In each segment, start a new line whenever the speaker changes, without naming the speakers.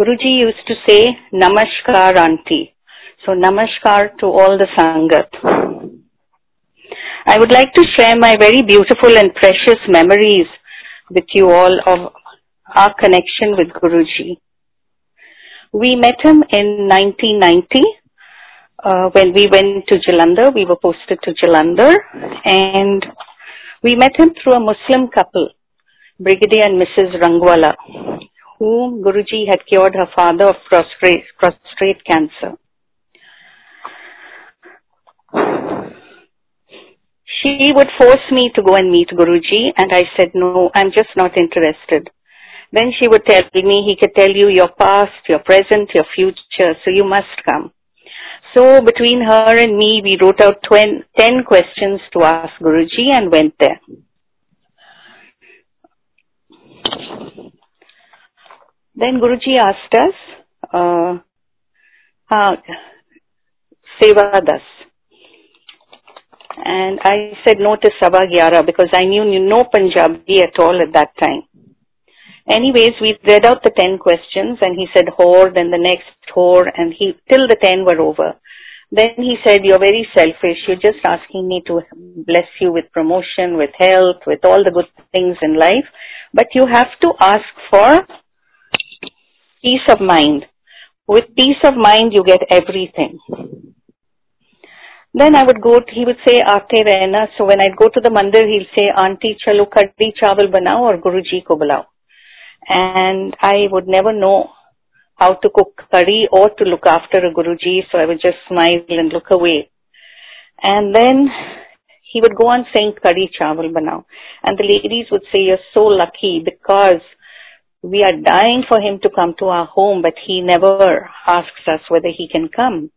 Guruji used to say, Namaskar Auntie. So Namaskar to all the Sangat. I would like to share my very beautiful and precious memories with you all of our connection with Guruji. We met him in 1990 uh, when we went to Jalandhar. We were posted to Jalandhar and we met him through a Muslim couple, Brigadier and Mrs. Rangwala, whom Guruji had cured her father of prostate, cancer. She would force me to go and meet Guruji and I said, no, I'm just not interested. Then she would tell me, he could tell you your past, your present, your future, so you must come. So between her and me, we wrote out 10 questions to ask Guruji and went there. Then Guruji asked us, uh, uh, Seva Das. And I said no to Sava Gyara because I knew no Punjabi at all at that time. Anyways, we read out the 10 questions and he said whore, then the next whore and he, till the 10 were over. Then he said, you're very selfish. You're just asking me to bless you with promotion, with health, with all the good things in life. But you have to ask for peace of mind. With peace of mind, you get everything. Then I would go, he would say, aate rehna. So when I'd go to the mandir, he'll say, auntie, chalo kaddi chawal banao or Guruji ko bulao. And I would never know how to cook curry or to look after a Guruji, so I would just smile and look away. And then he would go on saying curry chawal banao. And the ladies would say, you're so lucky because we are dying for him to come to our home, but he never asks us whether he can come.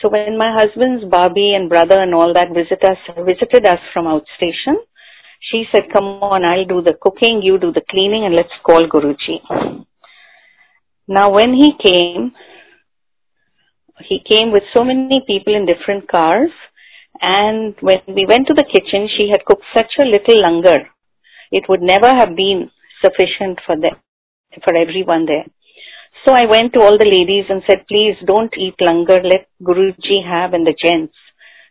So when my husband's Bobby and brother and all that visit us, visited us from outstation, she said, come on, I'll do the cooking, you do the cleaning and let's call Guruji. Now when he came, he came with so many people in different cars and when we went to the kitchen, she had cooked such a little langar. It would never have been sufficient for them for everyone there. So I went to all the ladies and said, please don't eat langar, let Guruji have and the gents.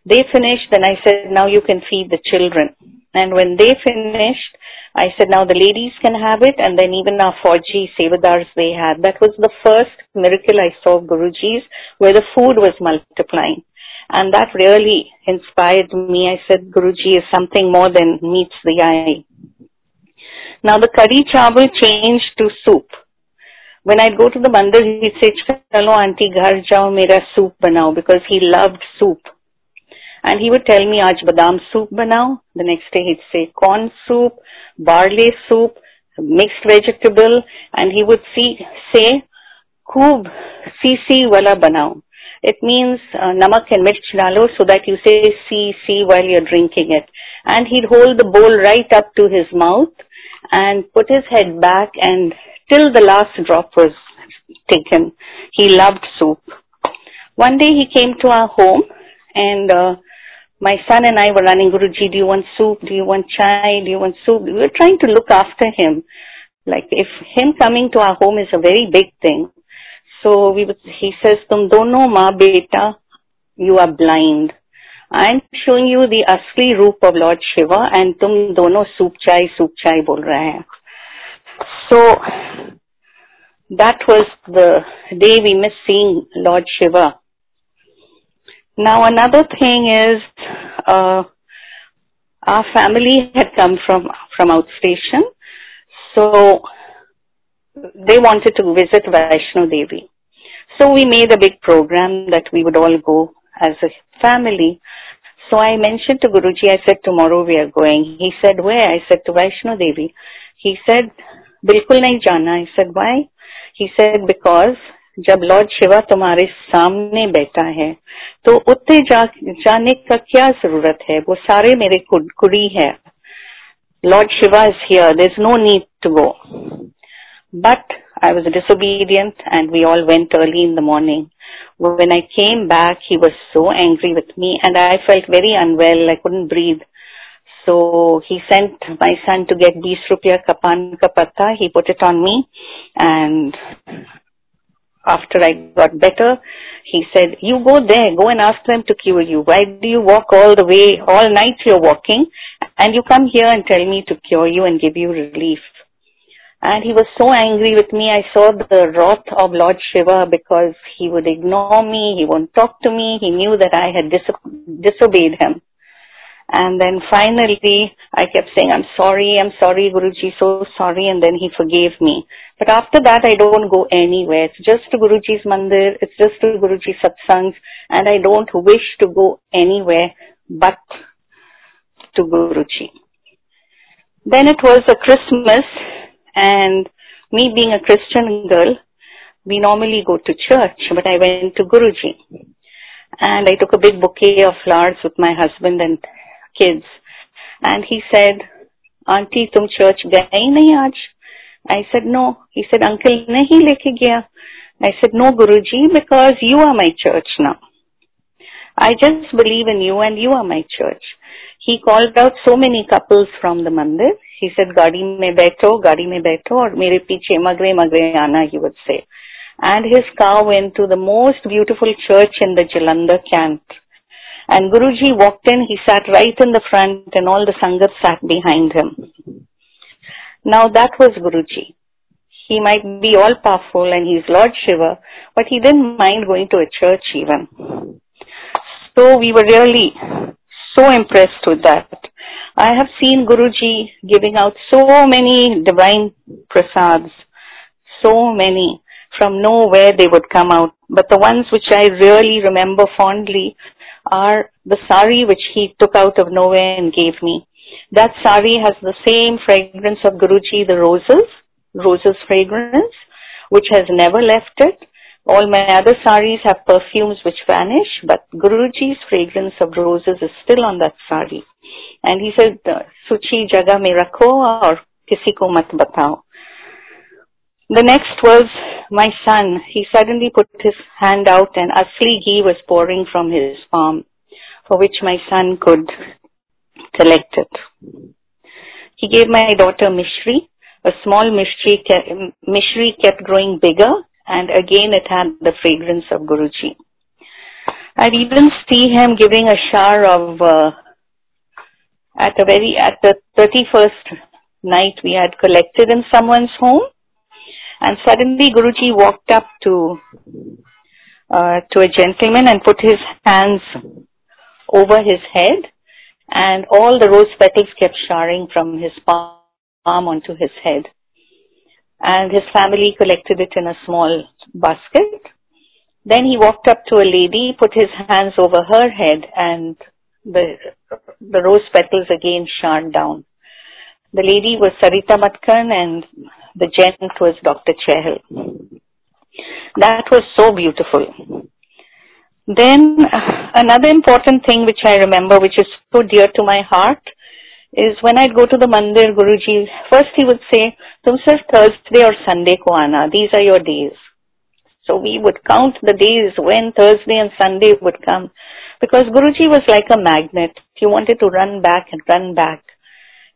They finished, then I said, now you can feed the children. And when they finished, I said, now the ladies can have it, and then even our Fauji Sevadars they had. That was the first miracle I saw of Guruji's, where the food was multiplying. And that really inspired me. I said, Guruji is something more than meets the eye. Now the curry chawal changed to soup. When I'd go to the mandir, he'd say, chalo auntie ghar jao mera soup banao because he loved soup. And he would tell me, aaj badam soup banao. The next day he'd say corn soup, barley soup, mixed vegetable. And he would see, say, khoob si wala banao. It means uh, namak and mirch dalo so that you say see while you're drinking it. And he'd hold the bowl right up to his mouth and put his head back and till the last drop was taken. He loved soup. One day he came to our home and uh, my son and I were running, Guruji, do you want soup? Do you want chai? Do you want soup? We were trying to look after him. Like if him coming to our home is a very big thing. So we he says, Tum dono ma beta, you are blind. I'm showing you the asli roop of Lord Shiva and tum dono soup chai, soup chai hai. So that was the day we missed seeing Lord Shiva. Now another thing is, uh, our family had come from, from outstation. So they wanted to visit Vaishno Devi. So we made a big program that we would all go as a family. So I mentioned to Guruji, I said, tomorrow we are going. He said, where? I said, to Vaishno Devi. He said, बिल्कुल नहीं जाना I said, why? He said, because जब Lord Shiva तुम्हारे सामने बैठा है तो उत्ते जा, जाने का क्या जरूरत है वो सारे मेरे कुड़ी है Lord Shiva is here there is no need to go but I was disobedient and we all went early in the morning. when I came back, he was so angry with me and I felt very unwell. I couldn't breathe. So he sent my son to get 20 rupia kapan ka He put it on me and after I got better, he said, you go there, go and ask them to cure you. Why do you walk all the way, all night you're walking, and you come here and tell me to cure you and give you relief? And he was so angry with me. I saw the wrath of Lord Shiva because he would ignore me, he won't talk to me, he knew that I had dis- disobeyed him. And then finally, I kept saying, I'm sorry, I'm sorry, Guruji, so sorry. And then he forgave me. But after that, I don't go anywhere. It's just to Guruji's mandir, it's just to Guruji satsangs, and I don't wish to go anywhere but to Guruji. Then it was a Christmas, and me being a Christian girl, we normally go to church, but I went to Guruji. And I took a big bouquet of flowers with my husband and kids. And he said, Auntie, tum church gaye nahi aaj? I said, no. He said, Uncle, nahi leke gaya. I said, no, Guruji, because you are my church now. I just believe in you and you are my church. He called out so many couples from the mandir. He said, Gadi mein baitho, Gadi mein baitho, or mere piche magre magre ana, he would say. And his car went to the most beautiful church in the Jalandhar camp. And Guruji walked in, he sat right in the front and all the Sangat sat behind him. Now that was Guruji. He might be all powerful and he's Lord Shiva, but he didn't mind going to a church even. So we were really so impressed with that. I have seen Guruji giving out so many divine prasads, so many. From nowhere they would come out. But the ones which I really remember fondly are the sari which he took out of nowhere and gave me. That sari has the same fragrance of Guruji, the roses, roses fragrance, which has never left it. All my other saris have perfumes which vanish, but Guruji's fragrance of roses is still on that sari. And he said, Suchi jaga me kisi ko mat batao. The next was my son. He suddenly put his hand out and asli ghee was pouring from his palm, for which my son could collect it. He gave my daughter Mishri. A small Mishri, Mishri kept growing bigger and again it had the fragrance of Guruji. I'd even see him giving a shower of, uh, at a very, at the 31st night we had collected in someone's home and suddenly Guruji walked up to, uh, to a gentleman and put his hands over his head and all the rose petals kept showering from his palm onto his head. And his family collected it in a small basket. Then he walked up to a lady, put his hands over her head and the, the rose petals again shone down. The lady was Sarita Matkan and the gent was Dr. Chehal. That was so beautiful. Then another important thing which I remember, which is so dear to my heart, is when I'd go to the mandir, Guruji, first he would say, Tum Thursday or Sunday ko aana, these are your days. So we would count the days when Thursday and Sunday would come. Because Guruji was like a magnet. He wanted to run back and run back.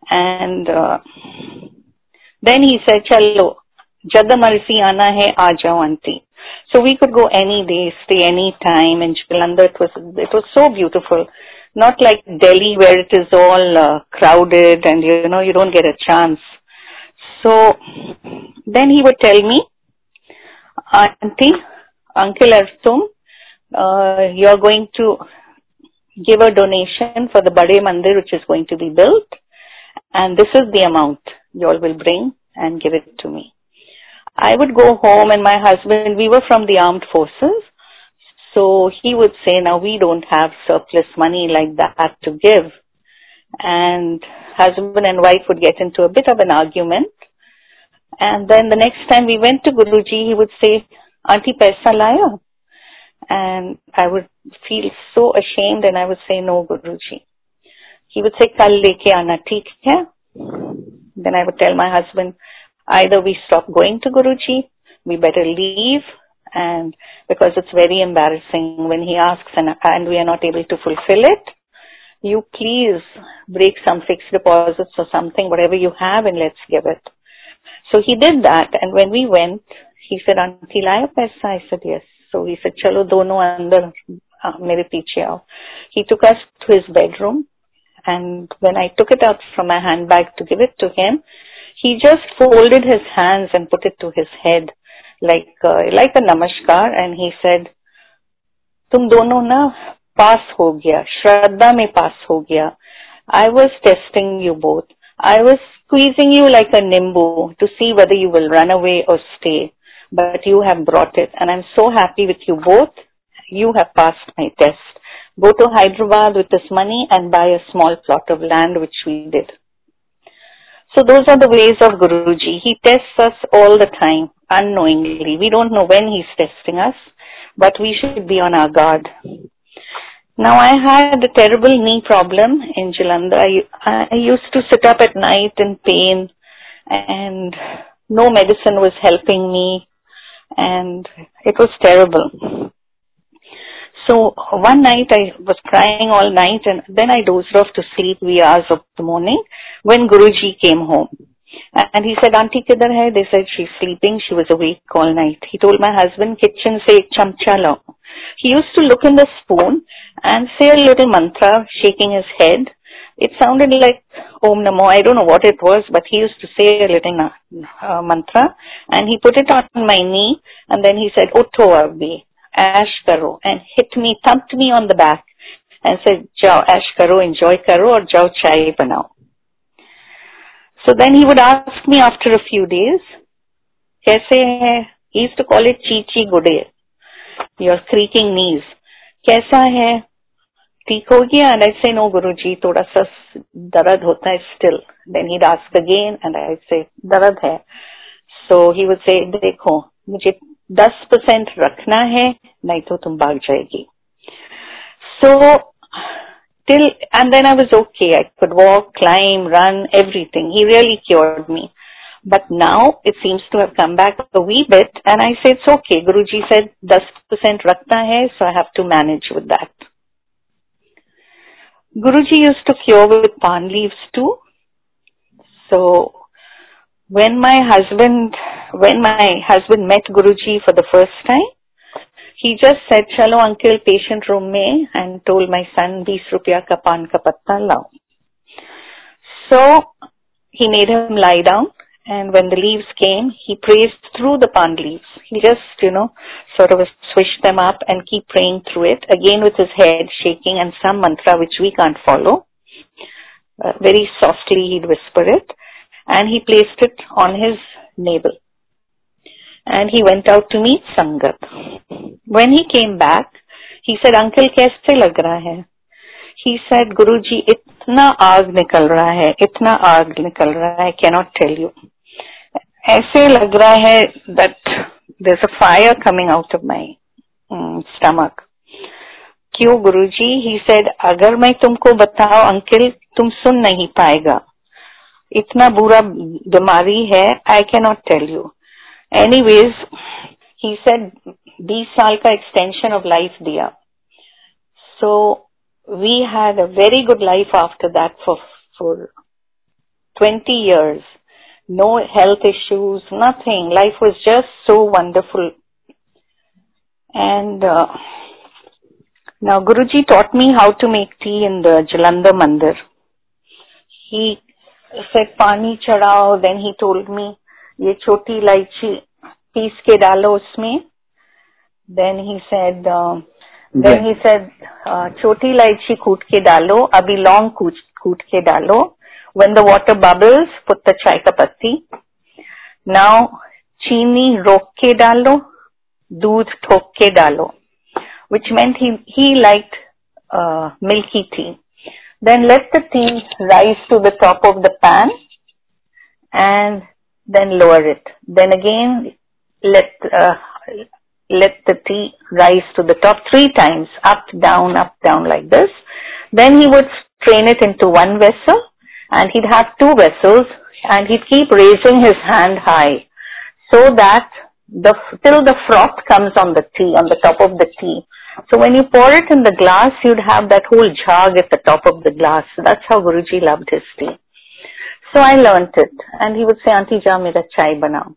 And uh, then he said, Chalo, Jada Marsi aana hai, aa auntie. So we could go any day, stay any time in Jalandhar. It was, it was so beautiful. Not like Delhi where it is all uh, crowded and you know, you don't get a chance. So then he would tell me, Auntie, Uncle Artum, uh, Uh, you're going to give a donation for the Bade Mandir which is going to be built and this is the amount you all will bring and give it to me. I would go home and my husband, we were from the armed forces. So he would say, now we don't have surplus money like that to give. And husband and wife would get into a bit of an argument. And then the next time we went to Guruji, he would say, Auntie Paisa laya? and I would feel so ashamed and I would say, no, Guruji. He would say, kal leke aana, theek hai? Then I would tell my husband, either we stop going to Guruji, we better leave, and because it's very embarrassing when he asks and, and we are not able to fulfill it, you please break some fixed deposits or something, whatever you have, and let's give it. So he did that, and when we went, he said, Auntie, lie up, I said, yes. So he said, चलो दोनों अंदर मेरे पीछे आओ. He took us to his bedroom and when I took it out from my handbag to give it to him, he just folded his hands and put it to his head like uh, like a namaskar and he said, तुम दोनों ना पास हो गया श्रद्धा में पास हो गया I was testing you both. I was squeezing you like a nimbu to see whether you will run away or stay. but you have brought it and I'm so happy with you both. You have passed my test. Go to Hyderabad with this money and buy a small plot of land which we did. So those are the ways of Guruji. He tests us all the time, unknowingly. We don't know when he's testing us, but we should be on our guard. Now I had a terrible knee problem in Jalandhar. I, I used to sit up at night in pain and no medicine was helping me and it was terrible. So one night I was crying all night and then I dozed off to sleep wee hours of the morning when Guruji came home. And he said, Auntie kidhar hai? They said she's sleeping. She was awake all night. He told my husband, kitchen say chamcha lao. He used to look in the spoon and say a little mantra, shaking his head. It sounded like Om Namo. I don't know what it was, but he used to say a little uh, mantra, and he put it on my knee, and then he said, "Utho abhi, ash karo," and hit me, thumped me on the back, and said, "Jao ash karo, enjoy karo, or jao chai banao." So then he would ask me after a few days, "Kaise hai?" He used to call it "Chi chi gude," your creaking knees. "Kaisa hai?" ठीक हो गया and I से no गुरु जी थोड़ा सा दर्द होता है still then he डास्क अगेन एंड आई से दर्द है. सो ही वुड से देखो, मुझे दस परसेंट रखना है, नहीं तो तुम भाग जाएगी. So till and then I was okay I could walk climb run everything he really cured me but now it seems to have come back we bet and I say it's okay गुरु जी से दस percent रखना है so I have to manage with that Guruji used to cure with palm leaves too. So when my husband, when my husband met Guruji for the first time, he just said, chalo uncle patient room mein and told my son, 20 rupiya ka pan ka patta lao. So he made him lie down and when the leaves came, he prays through the palm leaves. He just, you know, sort of swish them up and keep praying through it, again with his head shaking and some mantra which we can't follow. Uh, very softly he'd whisper it and he placed it on his navel. And he went out to meet Sangat. When he came back, he said, Uncle, kaise lag raha hai? He said, Guruji, itna aag nikal raha hai, itna aag nikal raha hai, I cannot tell you. ऐसे लग रहा है that there a fire coming out of my stomach क्यों गुरुजी he said अगर मैं तुमको बताऊं uncle तुम सुन नहीं पाएगा इतना बुरा बीमारी है I can not tell you any ways he said बीस साल का एक्सटेंशन ऑफ लाइफ दिया so we had a very good life after that for for twenty years no health issues, nothing. Life was just so wonderful. And uh, now Guruji taught me how to make tea in the Jalandhar Mandir. He said pani chadao, then he told me ye choti laichi piece ke dalo usme. Then he said, uh, then yeah. he said, uh, choti laichi koot ke dalo, abhi long koot, koot ke dalo when the water bubbles, put the chai ka patti. Now, chini rok ke dalo, doodh thok ke dalo, which meant he, he liked uh, milky tea. Then let the tea rise to the top of the pan and then lower it. Then again, let, uh, let the tea rise to the top three times, up, down, up, down like this. Then he would strain it into one vessel and he'd have two vessels and he'd keep raising his hand high so that the till the froth comes on the tea on the top of the tea. So when you pour it in the glass you'd have that whole jug at the top of the glass. That's how guruji loved his tea. So i learnt it and he would say auntie ja mera chai banao.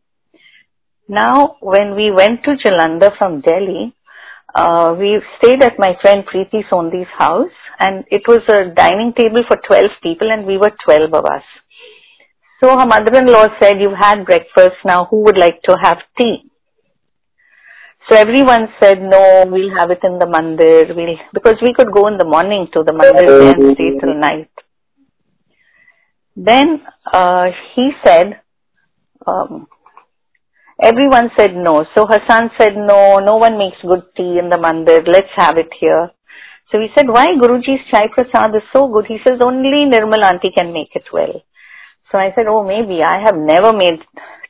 Now, when we went to Jalandhar from Delhi, uh, we stayed at my friend Preeti Sondhi's house and it was a dining table for 12 people and we were 12 of us. So her mother-in-law said, you've had breakfast now, who would like to have tea? So everyone said, no, we'll have it in the mandir, we'll, because we could go in the morning to the mandir and stay till night. Then, uh, he said, um, everyone said no. So her son said, no, no one makes good tea in the mandir, let's have it here. So we said, why Guruji's chai prasad is so good? He says, only Nirmal auntie can make it well. So I said, oh, maybe. I have never made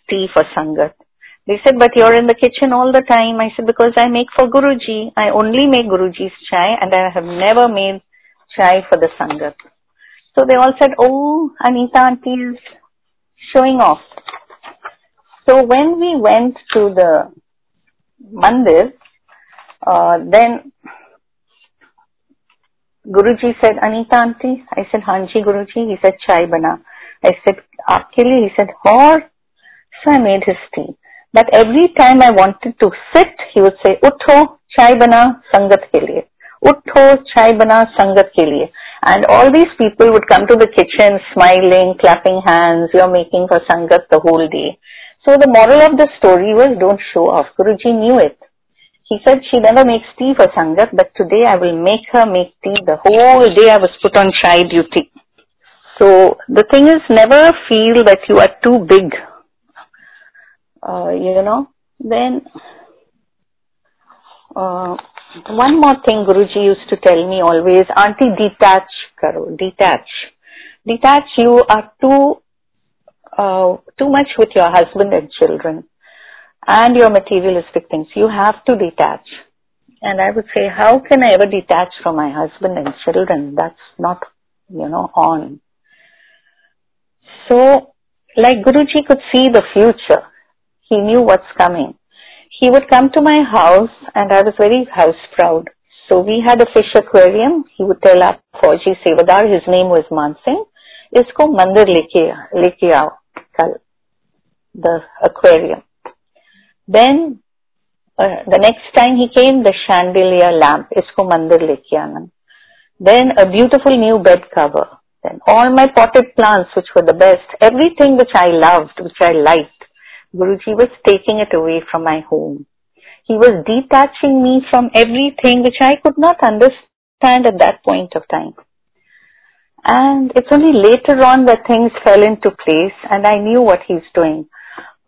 tea for Sangat. They said, but you're in the kitchen all the time. I said, because I make for Guruji. I only make Guruji's chai and I have never made chai for the Sangat. So they all said, oh, Anita auntie is showing off. So when we went to the mandir, uh, then गुरु जी से Anita aunty आई set हाँ जी गुरु जी ही set चाय बना। आई set आपके लिए? ही set और सो I made his tea but every time I wanted to sit he would say उठो, चाय बना संगत के लिए। उठो, चाय बना संगत के लिए। And all these people would come to the kitchen smiling clapping hands you are making for sangat the whole day so the moral of the story was don't show off Guru ji knew it He said she never makes tea for Sangat, but today I will make her make tea. The whole day I was put on chai duty. So the thing is never feel that you are too big. Uh, you know, then uh, one more thing Guruji used to tell me always, Auntie detach karo, detach. Detach, you are too, uh, too much with your husband and children and your materialistic things. You have to detach. And I would say, how can I ever detach from my husband and children? That's not, you know, on. So, like Guruji could see the future. He knew what's coming. He would come to my house and I was very house proud. So we had a fish aquarium. He would tell our Fauji Sevadar, his name was Mansingh, isko mandir leke, leke aao, kal, the aquarium. Then uh, the next time he came, the chandelier lamp, isko mandir leke aana. Then a beautiful new bed cover. Then all my potted plants, which were the best, everything which I loved, which I liked, Guruji was taking it away from my home. He was detaching me from everything which I could not understand at that point of time. And it's only later on that things fell into place and I knew what he's doing.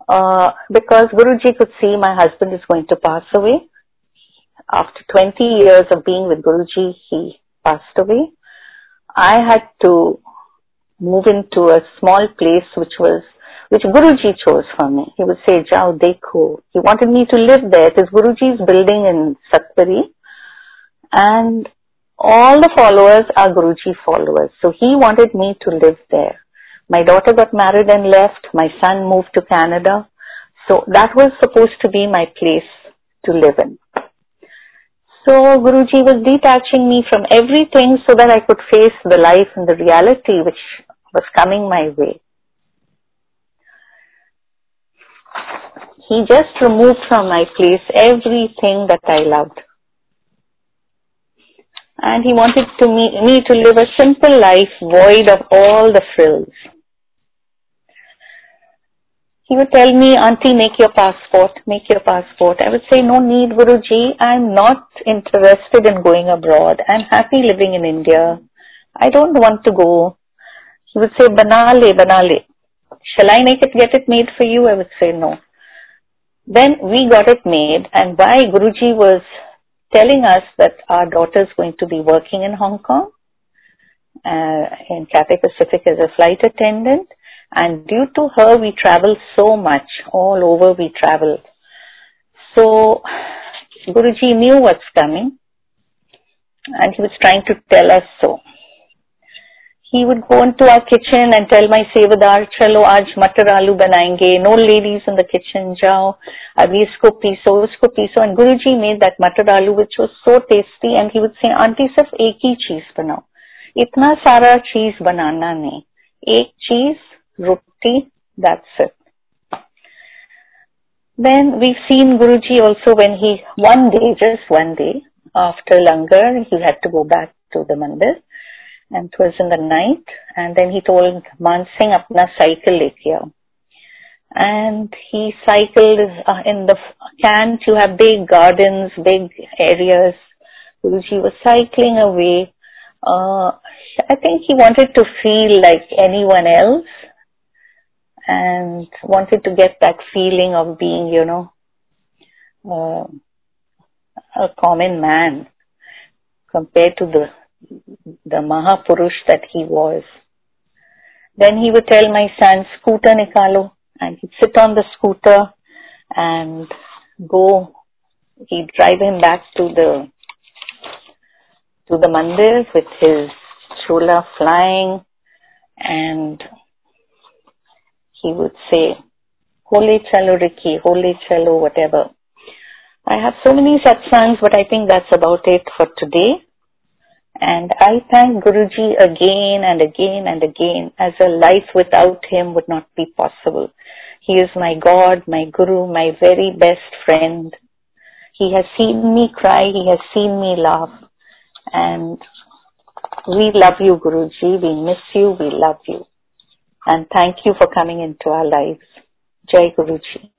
Uh, because Guruji could see my husband is going to pass away. After 20 years of being with Guruji, he passed away. I had to move into a small place which was, which Guruji chose for me. He would say, Jao dekho. He wanted me to live there. It is Guruji's building in Satpuri. And all the followers are Guruji followers. So he wanted me to live there. My daughter got married and left. My son moved to Canada. So that was supposed to be my place to live in. So Guruji was detaching me from everything so that I could face the life and the reality which was coming my way. He just removed from my place everything that I loved. And he wanted to me, me to live a simple life void of all the frills. He would tell me, Auntie, make your passport, make your passport. I would say, no need, Guruji. I'm not interested in going abroad. I'm happy living in India. I don't want to go. He would say, banale, banale. Shall I make it, get it made for you? I would say, no. Then we got it made and why Guruji was telling us that our daughter is going to be working in Hong Kong, uh, in Cathay Pacific as a flight attendant and due to her, we travel so much. All over we travel. So, Guruji knew what's coming. And he was trying to tell us so. He would go into our kitchen and tell my sevadar, chalo aaj matar aloo banayenge. No ladies in the kitchen, jao. Abhi isko piso, usko piso. And Guruji made that matar aloo which was so tasty. And he would say, auntie, sirf ek hi cheese banao. Itna sara cheez banana nahi. Ek cheez roti, that's it. Then we've seen Guruji also when he, one day, just one day, after Langar, he had to go back to the mandir and it was in the night and then he told Mansingh apna cycle lekya. And he cycled uh, in the camp, you have big gardens, big areas. Guruji was cycling away. Uh, I think he wanted to feel like anyone else and wanted to get that feeling of being, you know, uh, a common man compared to the the Mahapurush that he was. Then he would tell my son, scooter nikalo, and he'd sit on the scooter and go, he'd drive him back to the, to the mandir with his chola flying and he would say, Hole chalo Ricky, hole chalo, whatever. I have so many satsangs, but I think that's about it for today. And I thank Guruji again and again and again as a life without him would not be possible. He is my God, my Guru, my very best friend. He has seen me cry, he has seen me laugh. And we love you, Guruji. We miss you, we love you. And thank you for coming into our lives. Jai Guruji.